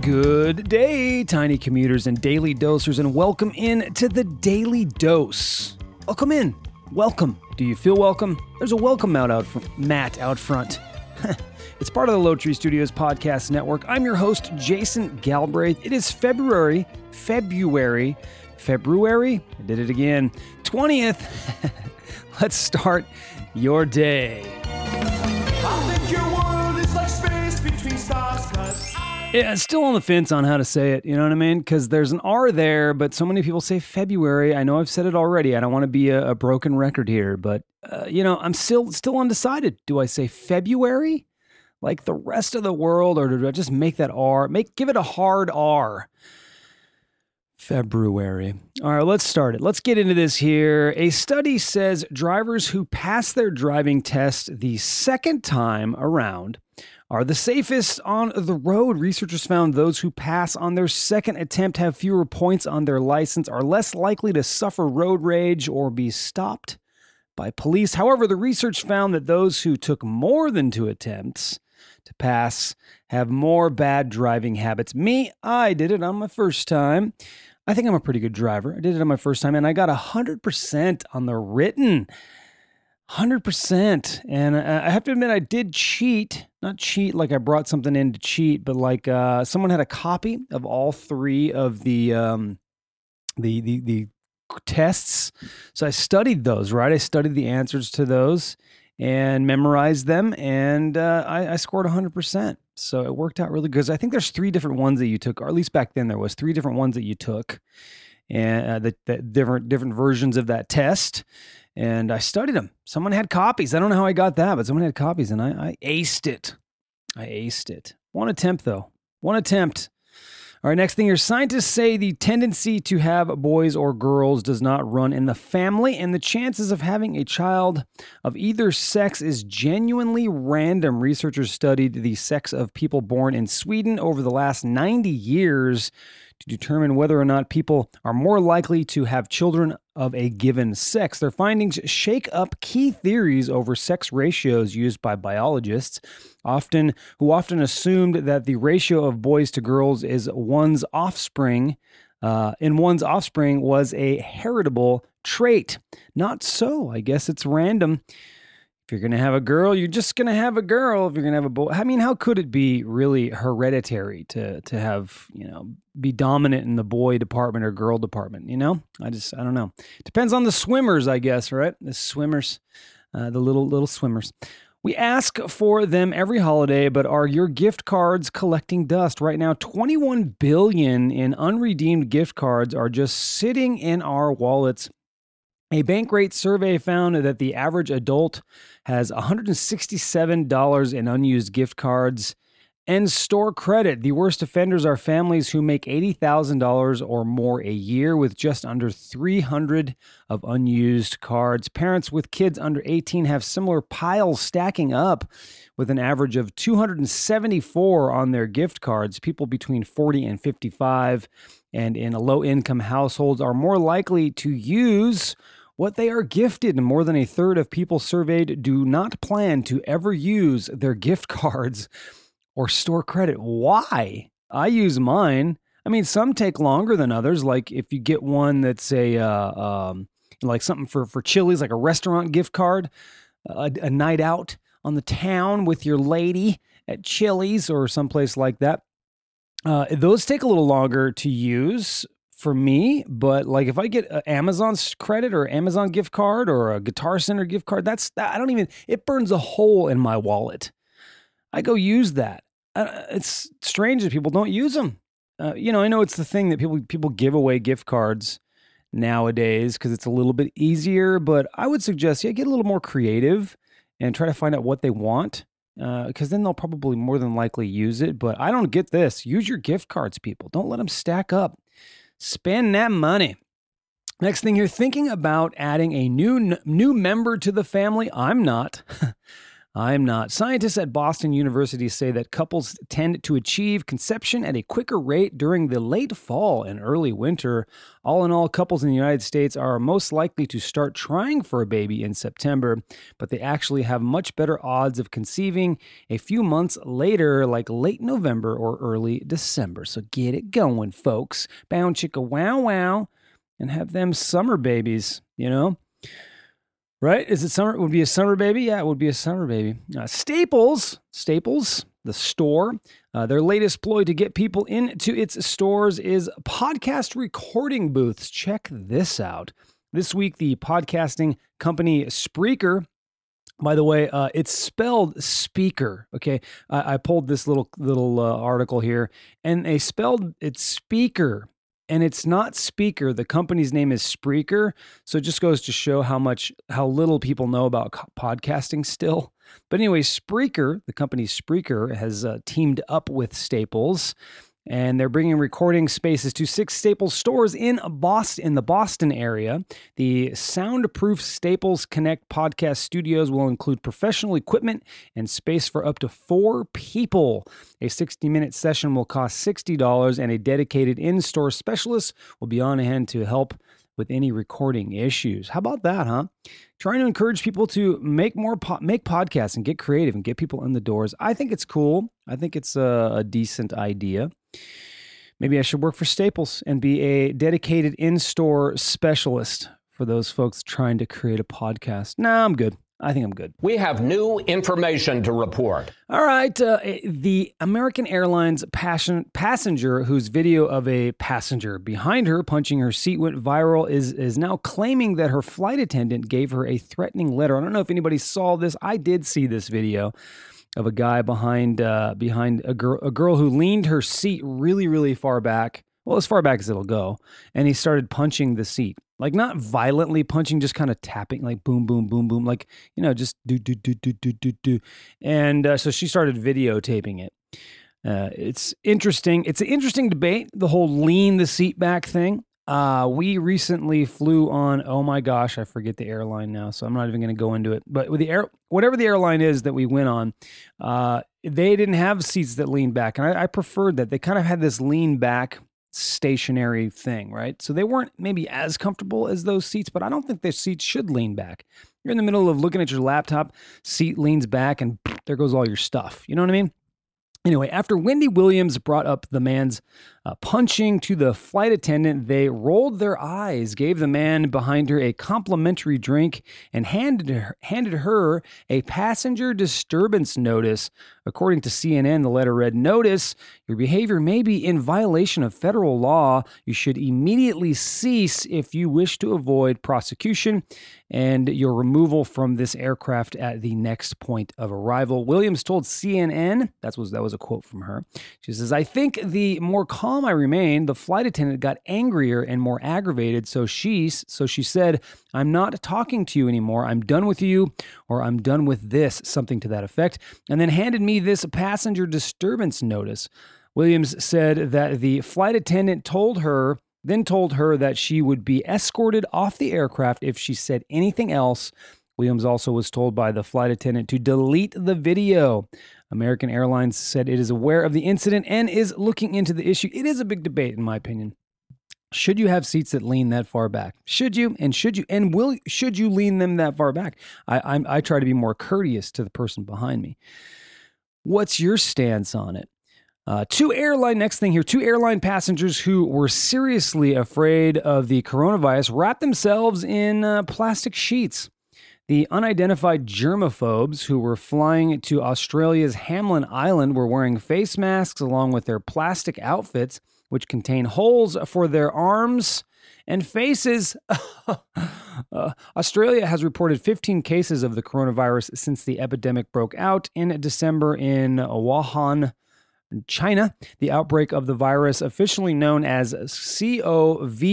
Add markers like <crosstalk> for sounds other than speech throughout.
Good day, tiny commuters and daily dosers, and welcome in to the Daily Dose. Oh, welcome in. Welcome. Do you feel welcome? There's a welcome out, fr- mat out front. <laughs> it's part of the Lowtree Studios podcast network. I'm your host, Jason Galbraith. It is February, February, February. I did it again. 20th. <laughs> Let's start your day. Yeah, still on the fence on how to say it. You know what I mean? Because there's an R there, but so many people say February. I know I've said it already. I don't want to be a, a broken record here, but uh, you know, I'm still still undecided. Do I say February, like the rest of the world, or do I just make that R? Make give it a hard R. February. All right, let's start it. Let's get into this here. A study says drivers who pass their driving test the second time around are the safest on the road. Researchers found those who pass on their second attempt have fewer points on their license, are less likely to suffer road rage or be stopped by police. However, the research found that those who took more than two attempts to pass have more bad driving habits. Me, I did it on my first time. I think I'm a pretty good driver. I did it on my first time and I got 100% on the written. 100%. And I have to admit, I did cheat. Not cheat like I brought something in to cheat, but like uh, someone had a copy of all three of the, um, the, the, the tests. So I studied those, right? I studied the answers to those and memorized them, and uh, I, I scored 100%. So it worked out really good. I think there's three different ones that you took, or at least back then there was three different ones that you took, and uh, the, the different different versions of that test. And I studied them. Someone had copies. I don't know how I got that, but someone had copies, and I, I aced it. I aced it. One attempt though. One attempt. All right, next thing here. Scientists say the tendency to have boys or girls does not run in the family, and the chances of having a child of either sex is genuinely random. Researchers studied the sex of people born in Sweden over the last 90 years to determine whether or not people are more likely to have children of a given sex. Their findings shake up key theories over sex ratios used by biologists, often who often assumed that the ratio of boys to girls is one's offspring uh, in one's offspring was a heritable trait. Not so. I guess it's random. You're going to have a girl, you're just going to have a girl. If you're going to have a boy, I mean, how could it be really hereditary to to have you know be dominant in the boy department or girl department? You know, I just I don't know. Depends on the swimmers, I guess. Right, the swimmers, uh, the little little swimmers. We ask for them every holiday, but are your gift cards collecting dust? Right now, 21 billion in unredeemed gift cards are just sitting in our wallets. A Bankrate survey found that the average adult has $167 in unused gift cards and store credit. The worst offenders are families who make $80,000 or more a year with just under 300 of unused cards. Parents with kids under 18 have similar piles stacking up with an average of 274 on their gift cards. People between 40 and 55 and in low income households are more likely to use what they are gifted. And more than a third of people surveyed do not plan to ever use their gift <laughs> cards or store credit. Why? I use mine. I mean, some take longer than others. Like if you get one that's a uh, um, like something for for Chili's, like a restaurant gift card, a, a night out on the town with your lady at Chili's or someplace like that. Uh, those take a little longer to use for me, but like if I get a Amazon's credit or Amazon gift card or a Guitar Center gift card, that's I don't even it burns a hole in my wallet. I go use that. Uh, it's strange that people don't use them. Uh, you know, I know it's the thing that people people give away gift cards nowadays because it's a little bit easier. But I would suggest, yeah, get a little more creative and try to find out what they want because then they'll probably more than likely use it. But I don't get this. Use your gift cards, people. Don't let them stack up. Spend that money. Next thing you're thinking about adding a new new member to the family. I'm not. <laughs> I'm not. Scientists at Boston University say that couples tend to achieve conception at a quicker rate during the late fall and early winter. All in all, couples in the United States are most likely to start trying for a baby in September, but they actually have much better odds of conceiving a few months later, like late November or early December. So get it going, folks. Bound chicka wow wow and have them summer babies, you know? Right? Is it summer? It would be a summer baby? Yeah, it would be a summer baby. Uh, Staples, Staples, the store, uh, their latest ploy to get people into its stores is podcast recording booths. Check this out. This week, the podcasting company Spreaker by the way, uh, it's spelled speaker. Okay, I, I pulled this little little uh, article here, and they spelled it speaker and it's not Speaker. The company's name is Spreaker. So it just goes to show how much, how little people know about podcasting still. But anyway, Spreaker, the company Spreaker, has uh, teamed up with Staples and they're bringing recording spaces to six Staples stores in Boston, in the Boston area. The soundproof Staples Connect podcast studios will include professional equipment and space for up to four people. A 60 minute session will cost $60, and a dedicated in store specialist will be on hand to help with any recording issues. How about that, huh? Trying to encourage people to make more po- make podcasts and get creative and get people in the doors. I think it's cool. I think it's a, a decent idea. Maybe I should work for Staples and be a dedicated in-store specialist for those folks trying to create a podcast. Nah, I'm good. I think I'm good. We have new information to report. All right. Uh, the American Airlines passion, passenger whose video of a passenger behind her punching her seat went viral is, is now claiming that her flight attendant gave her a threatening letter. I don't know if anybody saw this. I did see this video of a guy behind uh, behind a girl a girl who leaned her seat really really far back well as far back as it'll go and he started punching the seat. Like not violently punching just kind of tapping like boom boom boom boom like you know just do do do do do do do. And uh, so she started videotaping it. Uh, it's interesting it's an interesting debate the whole lean the seat back thing uh, we recently flew on. Oh my gosh, I forget the airline now, so I'm not even going to go into it. But with the air, whatever the airline is that we went on, uh, they didn't have seats that leaned back, and I, I preferred that. They kind of had this lean back stationary thing, right? So they weren't maybe as comfortable as those seats, but I don't think their seats should lean back. You're in the middle of looking at your laptop, seat leans back, and there goes all your stuff. You know what I mean? Anyway, after Wendi Williams brought up the man's uh, punching to the flight attendant, they rolled their eyes, gave the man behind her a complimentary drink, and handed her, handed her a passenger disturbance notice. According to CNN, the letter read Notice, your behavior may be in violation of federal law. You should immediately cease if you wish to avoid prosecution and your removal from this aircraft at the next point of arrival. Williams told CNN, that was, that was a quote from her. She says, I think the more calm I remained, the flight attendant got angrier and more aggravated. So she, so she said, I'm not talking to you anymore. I'm done with you, or I'm done with this, something to that effect, and then handed me this passenger disturbance notice. Williams said that the flight attendant told her, then told her that she would be escorted off the aircraft if she said anything else. Williams also was told by the flight attendant to delete the video. American Airlines said it is aware of the incident and is looking into the issue. It is a big debate, in my opinion. Should you have seats that lean that far back? Should you? And should you? And will should you lean them that far back? I I'm, I try to be more courteous to the person behind me. What's your stance on it? Uh, two airline, next thing here, two airline passengers who were seriously afraid of the coronavirus wrapped themselves in uh, plastic sheets. The unidentified germaphobes who were flying to Australia's Hamilton Island were wearing face masks along with their plastic outfits, which contain holes for their arms and faces. <laughs> uh, Australia has reported 15 cases of the coronavirus since the epidemic broke out in December in Wuhan, China, the outbreak of the virus, officially known as COVID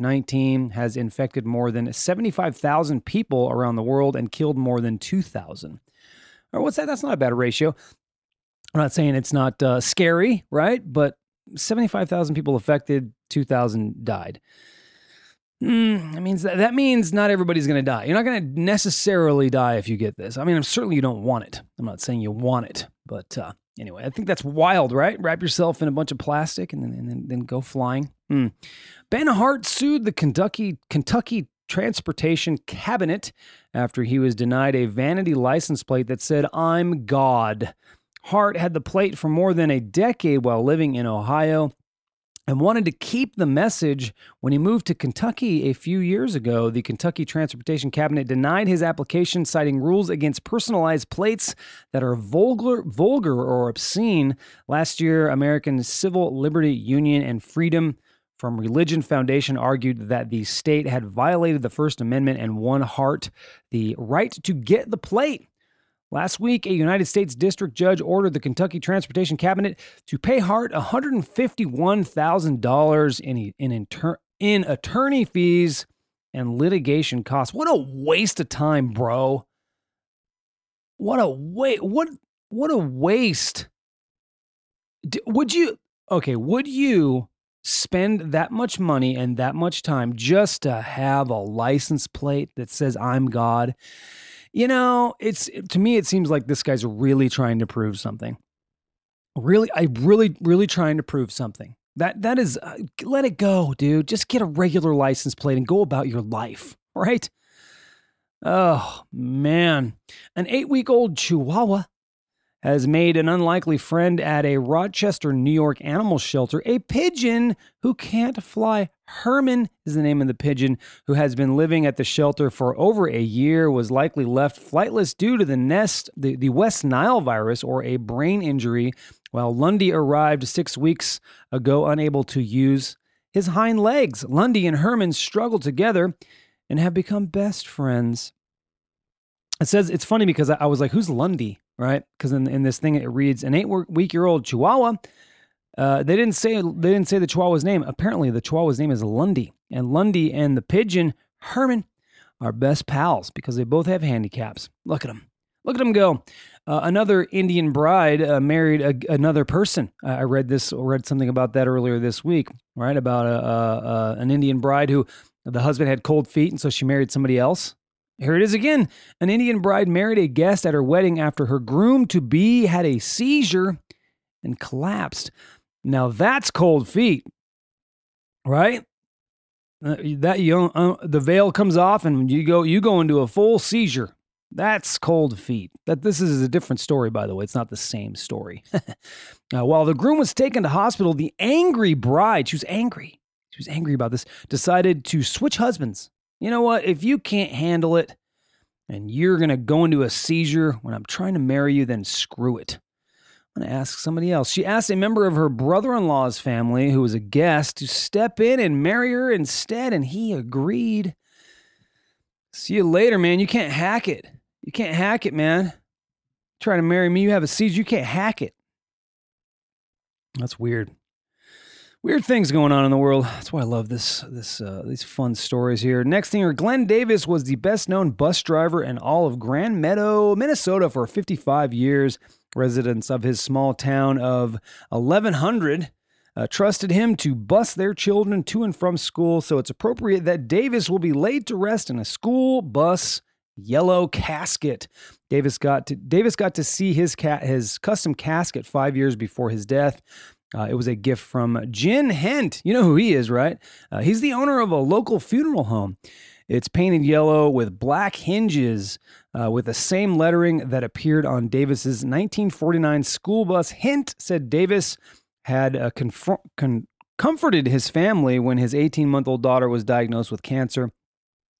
19, has infected more than 75,000 people around the world and killed more than 2,000. Or what's that? That's not a bad ratio. I'm not saying it's not uh, scary, right? But 75,000 people affected, 2,000 died. Mm, that means that, that means not everybody's going to die. You're not going to necessarily die if you get this. I mean, certainly you don't want it. I'm not saying you want it, but uh, anyway, I think that's wild, right? Wrap yourself in a bunch of plastic and then and then, then go flying. Mm. Ben Hart sued the Kentucky Kentucky Transportation Cabinet after he was denied a vanity license plate that said "I'm God." Hart had the plate for more than a decade while living in Ohio and wanted to keep the message when he moved to Kentucky a few years ago. The Kentucky Transportation Cabinet denied his application, citing rules against personalized plates that are vulgar, vulgar or obscene. Last year, American Civil Liberty Union and Freedom from Religion Foundation argued that the state had violated the First Amendment and won Hart the right to get the plate. Last week, a United States District Judge ordered the Kentucky Transportation Cabinet to pay Hart $151,000 in, in, inter- in attorney fees and litigation costs. What a waste of time, bro. What a wait what what a waste. D- would you okay, would you spend that much money and that much time just to have a license plate that says I'm God? You know, it's to me it seems like this guy's really trying to prove something. Really, I really, really trying to prove something. That that is, uh, let it go, dude. Just get a regular license plate and go about your life, <laughs> right? Oh man, an eight-week-old Chihuahua has made an unlikely friend at a Rochester, New York animal shelter, a pigeon who can't fly. Herman is the name of the pigeon who has been living at the shelter for over a year, was likely left flightless due to the nest, the, the West Nile virus or a brain injury, while Lundy arrived six weeks ago unable to use his hind legs. Lundy and Herman struggle together and have become best friends. It says it's funny because I, I was like, who's Lundy? Right? Because in, in this thing it reads an eight week year old Chihuahua. Uh, they didn't say they didn't say the Chihuahua's name. Apparently, the Chihuahua's name is Lundy, and Lundy and the pigeon Herman are best pals because they both have handicaps. Look at them. Look at them go. Uh, another Indian bride uh, married a, another person. I read this, read something about that earlier this week, right? About a, a, a, an Indian bride who the husband had cold feet, and so she married somebody else. Here it is again. An Indian bride married a guest at her wedding after her groom to be had a seizure and collapsed. Now that's cold feet, right? Uh, that you uh, the veil comes off and you go you go into a full seizure. That's cold feet. That this is a different story, by the way. It's not the same story. <laughs> uh, while the groom was taken to hospital, the angry bride, she was angry. She was angry about this. Decided to switch husbands. You know what? If you can't handle it, and you're gonna go into a seizure when I'm trying to marry you, then screw it. I'm going to ask somebody else. She asked a member of her brother in law's family, who was a guest, to step in and marry her instead, and he agreed. See you later, man. You can't hack it. You can't hack it, man. Try to marry me, you have a seizure, you can't hack it. That's weird. Weird things going on in the world. That's why I love this, this, uh, these fun stories here. Next thing here, Glenn Davis was the best-known bus driver in all of Grand Meadow, Minnesota, for 55 years. Residents of his small town of 1100 uh, trusted him to bus their children to and from school, so it's appropriate that Davis will be laid to rest in a school bus yellow casket. Davis got to Davis got to see his cat his custom casket five years before his death. Uh, it was a gift from Jim Hindt. You know who he is, right? Uh, he's the owner of a local funeral home. It's painted yellow with black hinges uh, with the same lettering that appeared on Davis's 1949 school bus. Hindt said Davis had uh, conf- con- comforted his family when his 18 month old daughter was diagnosed with cancer.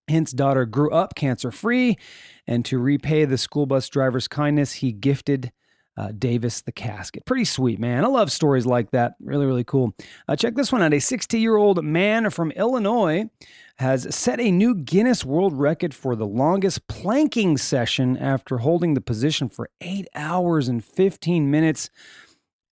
Hindt's daughter grew up cancer free, and to repay the school bus driver's kindness, he gifted uh, Davis the casket. Pretty sweet, man. I love stories like that. Really, really cool. Uh, check this one out. A 60 year old man from Illinois has set a new Guinness World Record for the longest planking session after holding the position for eight hours and 15 minutes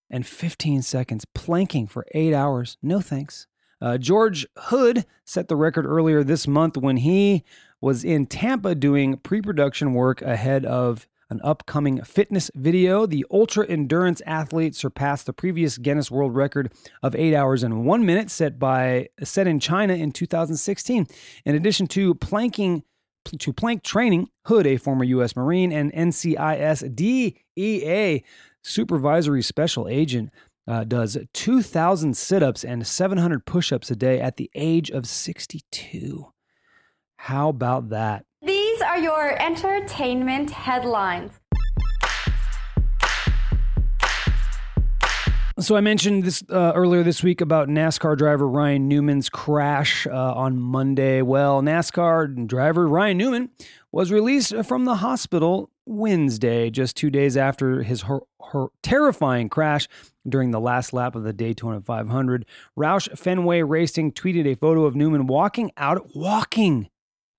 and 15 seconds. Planking for eight hours. No thanks. Uh, George Hood set the record earlier this month when he was in Tampa doing pre production work ahead of an upcoming fitness video. The ultra endurance athlete surpassed the previous Guinness World Record of eight hours and one minute set by set in China in 2016. In addition to planking to plank training, Hood, a former U.S. Marine and NCIS DEA supervisory special agent, uh, does 2,000 sit ups and 700 push ups a day at the age of 62. How about that? Are your entertainment headlines. So I mentioned this uh, earlier this week about NASCAR driver Ryan Newman's crash uh, on Monday. Well, NASCAR driver Ryan Newman was released from the hospital Wednesday, just two days after his her, her terrifying crash during the last lap of the Daytona 500. Roush Fenway Racing tweeted a photo of Newman walking out, walking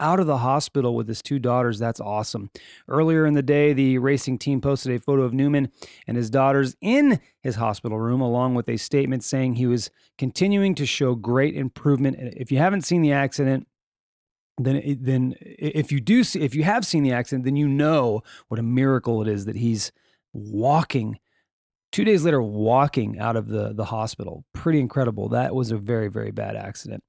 out of the hospital with his two daughters. That's awesome. Earlier in the day, the racing team posted a photo of Newman and his daughters in his hospital room, along with a statement saying he was continuing to show great improvement. If you haven't seen the accident, then then if you do see, if you have seen the accident, then you know what a miracle it is that he's walking two days later walking out of the, the hospital. Pretty incredible. That was a very very bad accident.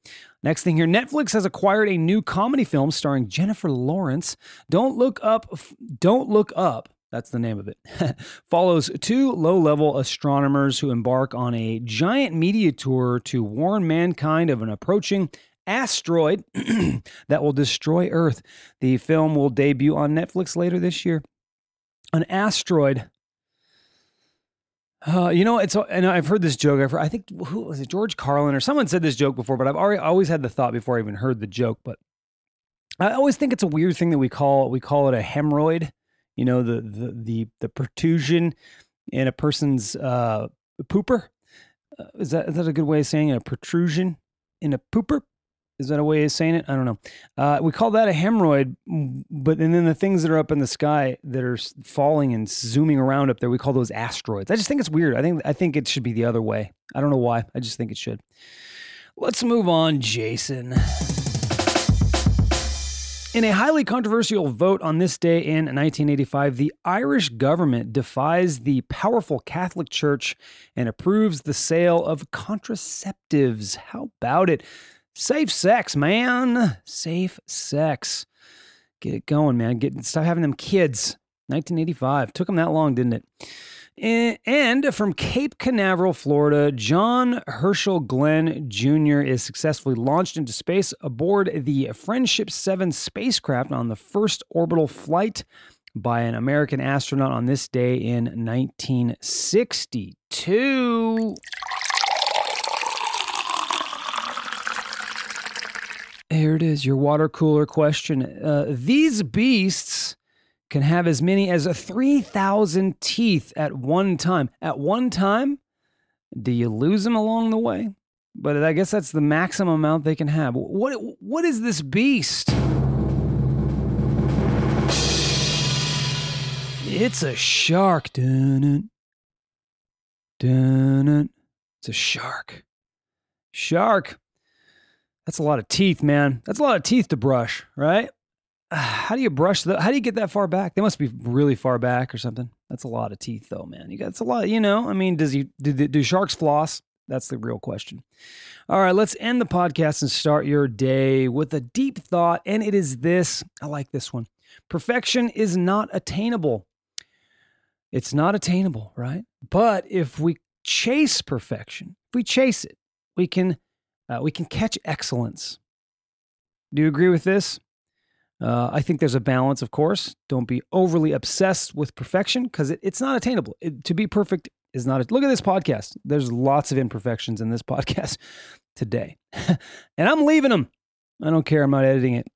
Next thing here netflix has acquired a new comedy film starring jennifer lawrence. Don't look up don't look up that's the name of it <laughs> follows two low-level astronomers who embark on a giant media tour to warn mankind of an approaching asteroid <clears throat> that will destroy earth. The film will debut on netflix later this year. An asteroid uh, you know, it's and I've heard this joke. I've heard, I think who was it, George Carlin or someone said this joke before, but I've already always had the thought before I even heard the joke. But I always think it's a weird thing that we call we call it a hemorrhoid. You know, the the the, the protrusion in a person's uh, pooper. Uh, is that is that a good way of saying it? a protrusion in a pooper? Is that a way of saying it? I don't know. Uh, we call that a hemorrhoid, but and then the things that are up in the sky that are falling and zooming around up there, we call those asteroids. I just think it's weird. I think I think it should be the other way. I don't know why. I just think it should. Let's move on, Jason. In a highly controversial vote on this day in 1985, the Irish government defies the powerful Catholic Church and approves the sale of contraceptives. How about it? Safe sex, man. Safe sex. Get it going, man. Get stop having them kids. 1985 took them that long, didn't it? Eh, and from Cape Canaveral, Florida, John Herschel Glenn Jr. is successfully launched into space aboard the Friendship 7 spacecraft on the first orbital flight by an American astronaut on this day in 1962. Here it is, your water cooler question. Uh, these beasts can have as many as 3,000 teeth at one time. At one time, do you lose them along the way? But I guess that's the maximum amount they can have. What what is this beast? It's a shark. Dun-dun. Dun-dun. It's a shark. Shark. That's a lot of teeth, man. That's a lot of teeth to brush, right? <sighs> How do you brush the? How do you get that far back? They must be really far back or something. That's a lot of teeth, though, man. You got it's a lot. You know, I mean, does he do, do sharks floss? That's the real question. All right, let's end the podcast and start your day with a deep thought, and it is this. I like this one. Perfection is not attainable. It's not attainable, right? But if we chase perfection, if we chase it, we can uh, we can catch excellence. Do you agree with this? Uh, I think there's a balance, of course. Don't be overly obsessed with perfection because it, it's not attainable. It, to be perfect is not. A, look at this podcast. There's lots of imperfections in this <laughs> podcast today, and I'm leaving them. I don't care. I'm not editing it.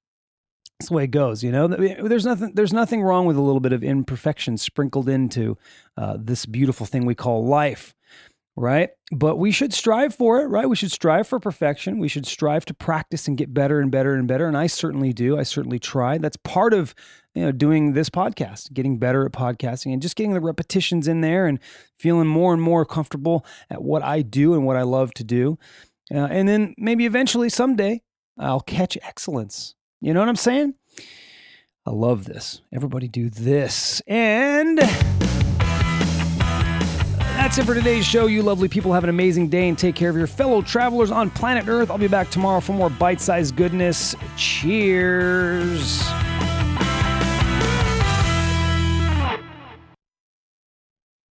That's the way it goes. You know, there's nothing. There's nothing wrong with a little bit of imperfection sprinkled into uh, this beautiful thing we call life right? But we should strive for it, right? We should strive for perfection. We should strive to practice and get better and better and better. And I certainly do. I certainly try. That's part of you know doing this podcast, getting better at podcasting and just getting the repetitions in there and feeling more and more comfortable at what I do and what I love to do. Uh, and then maybe eventually someday I'll catch excellence. You know what I'm saying? I love this. Everybody do this. And that's it for today's show. You lovely people have an amazing day and take care of your fellow travelers on planet Earth. I'll be back tomorrow for more bite sized goodness. Cheers.